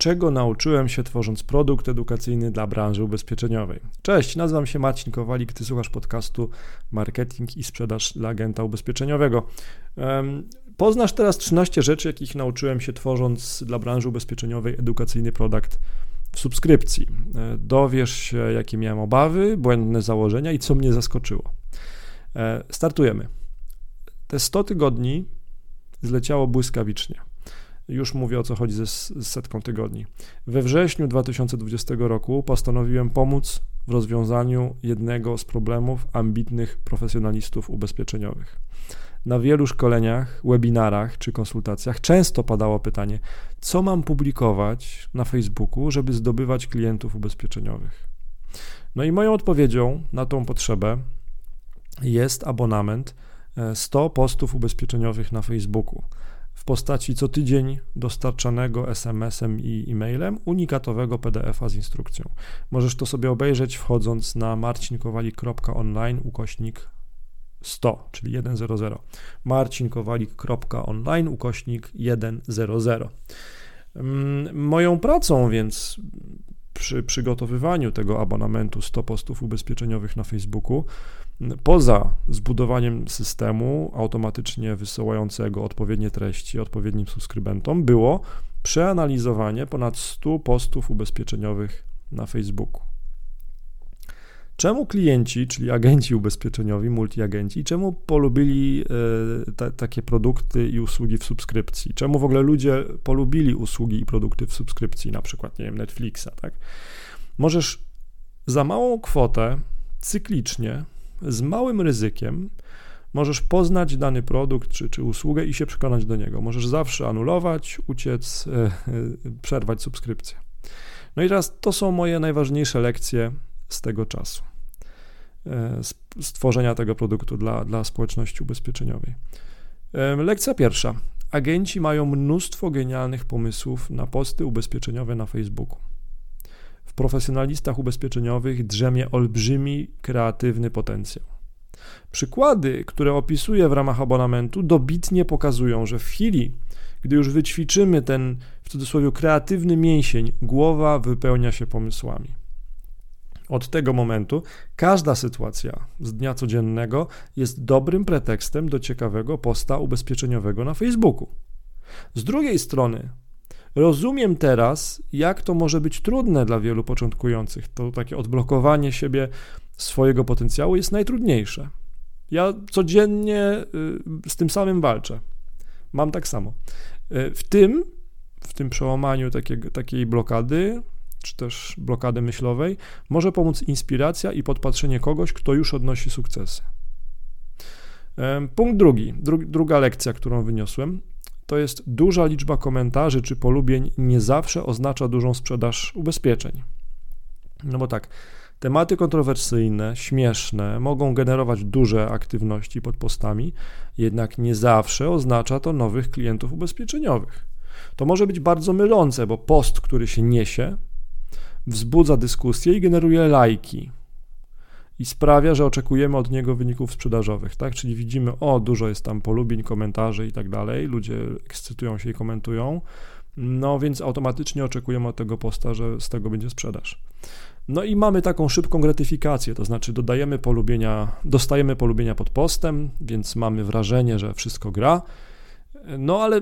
czego nauczyłem się tworząc produkt edukacyjny dla branży ubezpieczeniowej. Cześć, nazywam się Marcin Kowalik, ty słuchasz podcastu Marketing i Sprzedaż dla Agenta Ubezpieczeniowego. Poznasz teraz 13 rzeczy, jakich nauczyłem się tworząc dla branży ubezpieczeniowej edukacyjny produkt w subskrypcji. E, dowiesz się, jakie miałem obawy, błędne założenia i co mnie zaskoczyło. E, startujemy. Te 100 tygodni zleciało błyskawicznie. Już mówię o co chodzi ze, setką tygodni. We wrześniu 2020 roku postanowiłem pomóc w rozwiązaniu jednego z problemów ambitnych profesjonalistów ubezpieczeniowych. Na wielu szkoleniach, webinarach czy konsultacjach często padało pytanie, co mam publikować na Facebooku, żeby zdobywać klientów ubezpieczeniowych. No i moją odpowiedzią na tą potrzebę jest abonament 100 e, postów ubezpieczeniowych na Facebooku w postaci co tydzień dostarczanego SMS-em i e-mailem unikatowego PDF-a z instrukcją. Możesz to sobie obejrzeć wchodząc na marcinkowalik.online ukośnik 100, czyli 100. marcinkowalik.online ukośnik 100. Mm, moją pracą więc przy przygotowywaniu tego abonamentu 100 postów ubezpieczeniowych na Facebooku Poza zbudowaniem systemu automatycznie wysyłającego odpowiednie treści odpowiednim subskrybentom, było przeanalizowanie ponad 100 postów ubezpieczeniowych na Facebooku. Czemu klienci, czyli agenci ubezpieczeniowi, multiagenci, czemu polubili te, takie produkty i usługi w subskrypcji? Czemu w ogóle ludzie polubili usługi i produkty w subskrypcji, na przykład, nie wiem, Netflixa, tak? Możesz za małą kwotę cyklicznie z małym ryzykiem możesz poznać dany produkt czy, czy usługę i się przekonać do niego. Możesz zawsze anulować, uciec, e, e, przerwać subskrypcję. No i teraz to są moje najważniejsze lekcje z tego czasu. E, stworzenia tego produktu dla, dla społeczności ubezpieczeniowej. Lekcja pierwsza. Agenci mają mnóstwo genialnych pomysłów na posty ubezpieczeniowe na Facebooku. Profesjonalistach ubezpieczeniowych drzemie olbrzymi kreatywny potencjał. Przykłady, które opisuję w ramach abonamentu, dobitnie pokazują, że w chwili, gdy już wyćwiczymy ten w cudzysłowie kreatywny mięsień, głowa wypełnia się pomysłami. Od tego momentu każda sytuacja z dnia codziennego jest dobrym pretekstem do ciekawego posta ubezpieczeniowego na Facebooku. Z drugiej strony, Rozumiem teraz, jak to może być trudne dla wielu początkujących. To takie odblokowanie siebie swojego potencjału jest najtrudniejsze. Ja codziennie y, z tym samym walczę. Mam tak samo. Y, w tym, w tym przełamaniu takiej, takiej blokady, czy też blokady myślowej, może pomóc inspiracja i podpatrzenie kogoś, kto już odnosi sukcesy. Punkt drugi, dru, druga lekcja, którą wyniosłem to jest duża liczba komentarzy czy polubień nie zawsze oznacza dużą sprzedaż ubezpieczeń. No bo tak, tematy kontrowersyjne, śmieszne mogą generować duże aktywności pod postami, jednak nie zawsze oznacza to nowych klientów ubezpieczeniowych. To może być bardzo mylące, bo post, który się niesie, wzbudza dyskusję i generuje lajki, i sprawia, że oczekujemy od niego wyników sprzedażowych, tak? Czyli widzimy, o, dużo jest tam polubień, komentarzy i tak dalej, ludzie ekscytują się i komentują, no więc automatycznie oczekujemy od tego posta, że z tego będzie sprzedaż. No i mamy taką szybką gratyfikację, to znaczy dodajemy polubienia, dostajemy polubienia pod postem, więc mamy wrażenie, że wszystko gra. No ale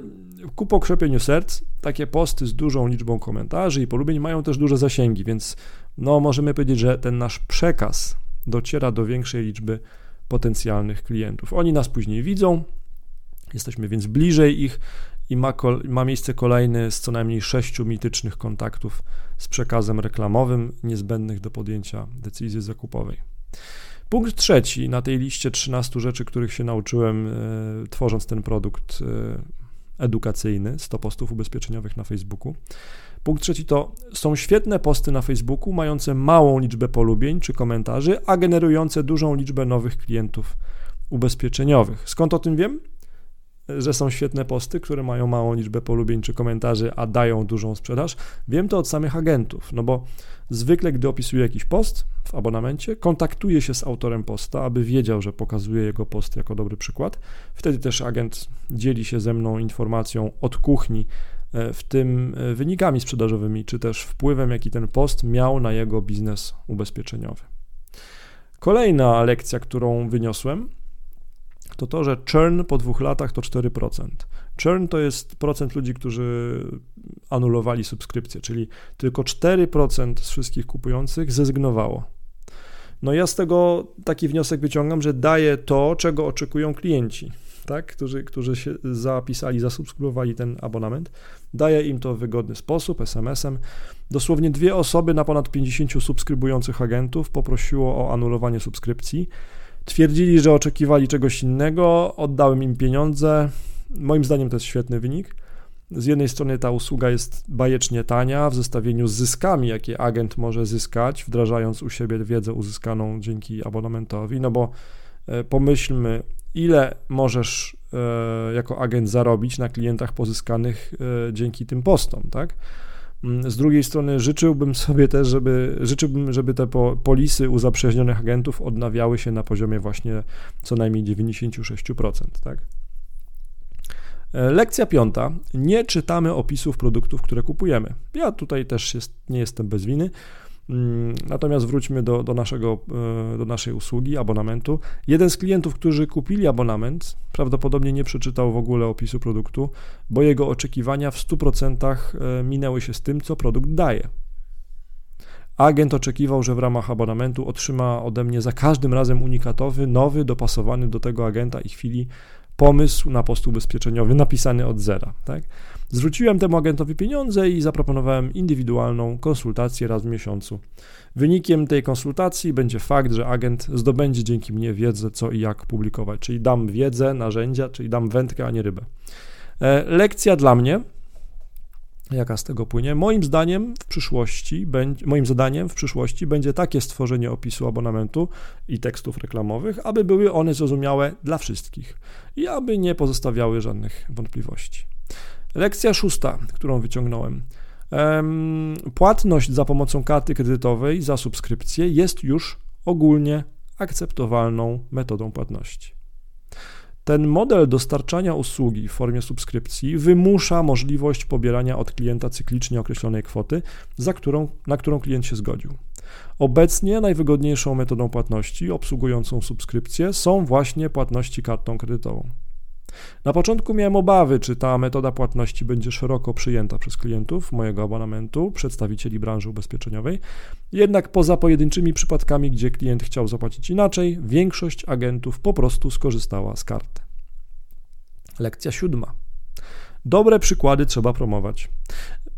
ku pokrzepieniu serc, takie posty z dużą liczbą komentarzy i polubień mają też duże zasięgi, więc no możemy powiedzieć, że ten nasz przekaz dociera do większej liczby potencjalnych klientów. Oni nas później widzą, jesteśmy więc bliżej ich i ma, ma miejsce kolejny z co najmniej sześciu mitycznych kontaktów z przekazem reklamowym niezbędnych do podjęcia decyzji zakupowej. Punkt trzeci na tej liście 13 rzeczy, których się nauczyłem e, tworząc ten produkt e, edukacyjny 100 postów ubezpieczeniowych na Facebooku. Punkt trzeci to są świetne posty na Facebooku, mające małą liczbę polubień czy komentarzy, a generujące dużą liczbę nowych klientów ubezpieczeniowych. Skąd o tym wiem? Że są świetne posty, które mają małą liczbę polubień czy komentarzy, a dają dużą sprzedaż. Wiem to od samych agentów, no bo zwykle, gdy opisuję jakiś post w abonamencie, kontaktuję się z autorem posta, aby wiedział, że pokazuje jego post jako dobry przykład. Wtedy też agent dzieli się ze mną informacją od kuchni, w tym e, wynikami sprzedażowymi, czy też wpływem, jaki ten post miał na jego biznes ubezpieczeniowy. Kolejna lekcja, którą wyniosłem, to to, że churn po dwóch latach to 4%. Churn to jest procent ludzi, którzy anulowali subskrypcję, czyli tylko 4% z wszystkich kupujących zrezygnowało. No ja z tego taki wniosek wyciągam, że daje to, czego oczekują klienci, tak? którzy, którzy się zapisali, zasubskrybowali ten abonament. Daje im to w wygodny sposób, SMS-em. Dosłownie dwie osoby na ponad 50 subskrybujących agentów poprosiło o anulowanie subskrypcji. Twierdzili, że oczekiwali czegoś innego, oddałem im pieniądze. Moim zdaniem to jest świetny wynik. Z jednej strony ta usługa jest bajecznie tania w zestawieniu z zyskami, jakie agent może zyskać, wdrażając u siebie wiedzę uzyskaną dzięki abonamentowi, no bo e, pomyślmy, ile możesz e, jako agent zarobić na klientach pozyskanych e, dzięki tym postom, tak? Mm, z drugiej strony życzyłbym sobie też, żeby, życzyłbym, żeby te polisy u agentów odnawiały się na poziomie właśnie co najmniej 96%, tak? E, lekcja piąta. Nie czytamy opisów produktów, które kupujemy. Ja tutaj też jest, nie jestem bez winy. Mm, natomiast wróćmy do, do, naszego, e, do naszej usługi, abonamentu. Jeden z klientów, którzy kupili abonament, prawdopodobnie nie przeczytał w ogóle opisu produktu, bo jego oczekiwania w 100% e, minęły się z tym, co produkt daje. Agent oczekiwał, że w ramach abonamentu otrzyma ode mnie za każdym razem unikatowy, nowy, dopasowany do tego agenta i chwili pomysł na post ubezpieczeniowy napisany od zera. Tak? Zwróciłem temu agentowi pieniądze i zaproponowałem indywidualną konsultację raz w miesiącu. Wynikiem tej konsultacji będzie fakt, że agent zdobędzie dzięki mnie wiedzę, co i jak publikować, czyli dam wiedzę, narzędzia, czyli dam wędkę, a nie rybę. E, lekcja dla mnie, jaka z tego płynie. Moim zdaniem w przyszłości, moim zadaniem w przyszłości będzie takie stworzenie opisu abonamentu i tekstów reklamowych, aby były one zrozumiałe dla wszystkich i aby nie pozostawiały żadnych wątpliwości. Lekcja szósta, którą wyciągnąłem. Płatność za pomocą karty kredytowej za subskrypcję jest już ogólnie akceptowalną metodą płatności. Ten model dostarczania usługi w formie subskrypcji wymusza możliwość pobierania od klienta cyklicznie określonej kwoty, za którą, na którą klient się zgodził. Obecnie najwygodniejszą metodą płatności obsługującą subskrypcję są właśnie płatności kartą kredytową. Na początku miałem obawy, czy ta metoda płatności będzie szeroko przyjęta przez klientów mojego abonamentu, przedstawicieli branży ubezpieczeniowej. Jednak poza pojedynczymi przypadkami, gdzie klient chciał zapłacić inaczej, większość agentów po prostu skorzystała z karty. Lekcja siódma. Dobre przykłady trzeba promować.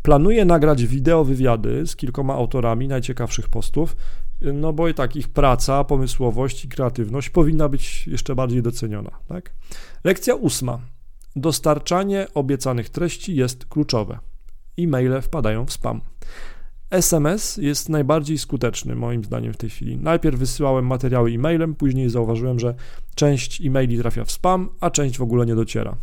Planuję nagrać wideo wywiady z kilkoma autorami najciekawszych postów, no bo i tak ich praca, pomysłowość i kreatywność powinna być jeszcze bardziej doceniona. Tak? Lekcja ósma. Dostarczanie obiecanych treści jest kluczowe. E-maile wpadają w spam. SMS jest najbardziej skuteczny moim zdaniem w tej chwili. Najpierw wysyłałem materiały e-mailem, później zauważyłem, że część e-maili trafia w spam, a część w ogóle nie dociera.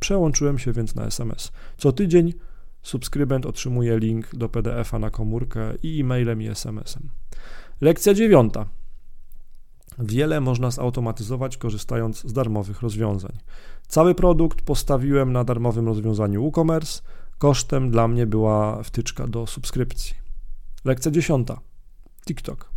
Przełączyłem się więc na SMS. Co tydzień subskrybent otrzymuje link do PDF-a na komórkę i e-mailem i SMS-em. Lekcja dziewiąta. Wiele można zautomatyzować korzystając z darmowych rozwiązań. Cały produkt postawiłem na darmowym rozwiązaniu WooCommerce. Kosztem dla mnie była wtyczka do subskrypcji. Lekcja dziesiąta. TikTok.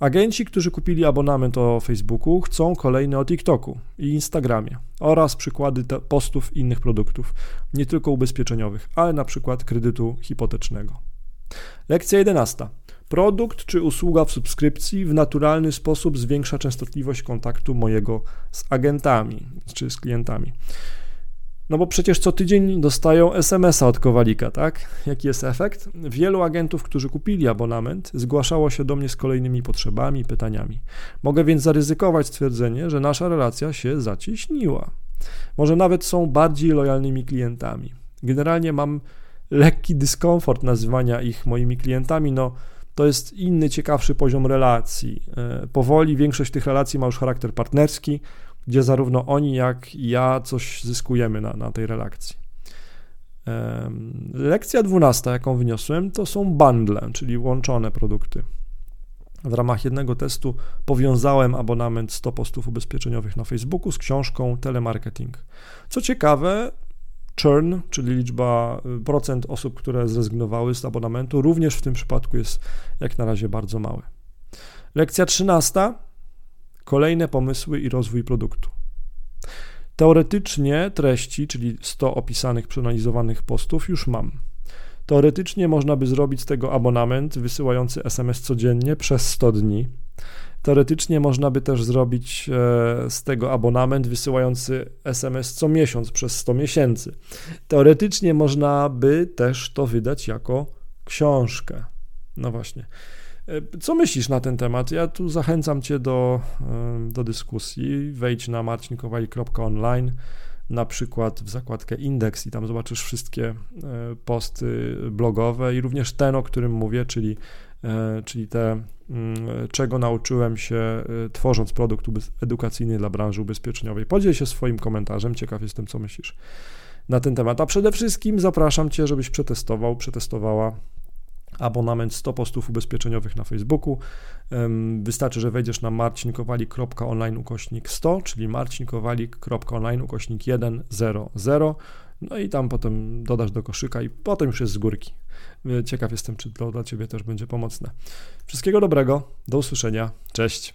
Agenci, którzy kupili abonament o Facebooku, chcą kolejny o TikToku i Instagramie oraz przykłady postów innych produktów, nie tylko ubezpieczeniowych, ale na przykład kredytu hipotecznego. Lekcja 11. Produkt czy usługa w subskrypcji w naturalny sposób zwiększa częstotliwość kontaktu mojego z agentami czy z klientami. No bo przecież co tydzień dostają SMS-a od Kowalika, tak? Jaki jest efekt? Wielu agentów, którzy kupili abonament, zgłaszało się do mnie z kolejnymi potrzebami, pytaniami. Mogę więc zaryzykować stwierdzenie, że nasza relacja się zacieśniła. Może nawet są bardziej lojalnymi klientami. Generalnie mam lekki dyskomfort nazywania ich moimi klientami, no to jest inny, ciekawszy poziom relacji. E, powoli większość tych relacji ma już charakter partnerski, gdzie zarówno oni, jak i ja coś zyskujemy na, na tej relacji. Lekcja dwunasta, jaką wyniosłem, to są bundle, czyli łączone produkty. W ramach jednego testu powiązałem abonament 100 postów ubezpieczeniowych na Facebooku z książką Telemarketing. Co ciekawe, churn, czyli liczba, y, procent osób, które zrezygnowały z abonamentu, również w tym przypadku jest jak na razie bardzo mały. Lekcja 13. Kolejne pomysły i rozwój produktu. Teoretycznie treści, czyli 100 opisanych, przeanalizowanych postów już mam. Teoretycznie można by zrobić z tego abonament wysyłający SMS codziennie przez 100 dni. Teoretycznie można by też zrobić e, z tego abonament wysyłający SMS co miesiąc przez 100 miesięcy. Teoretycznie można by też to wydać jako książkę. No właśnie. E, co myślisz na ten temat? Ja tu zachęcam Cię do, e, do dyskusji. Wejdź na marcinkowali.online, na przykład w zakładkę indeks i tam zobaczysz wszystkie posty blogowe i również ten, o którym mówię, czyli, czyli te Mm, czego nauczyłem się y, tworząc produkt edukacyjny dla branży ubezpieczeniowej. Podziel się swoim komentarzem, ciekaw jestem, co myślisz na ten temat. A przede wszystkim zapraszam Cię, żebyś przetestował, przetestowała abonament 100 postów ubezpieczeniowych na Facebooku. Wystarczy, że wejdziesz na marcinkowalik.online ukośnik 100, czyli marcinkowalik.online ukośnik 100 no i tam potem dodasz do koszyka i potem już jest z górki. Ciekaw jestem, czy to dla Ciebie też będzie pomocne. Wszystkiego dobrego, do usłyszenia, cześć.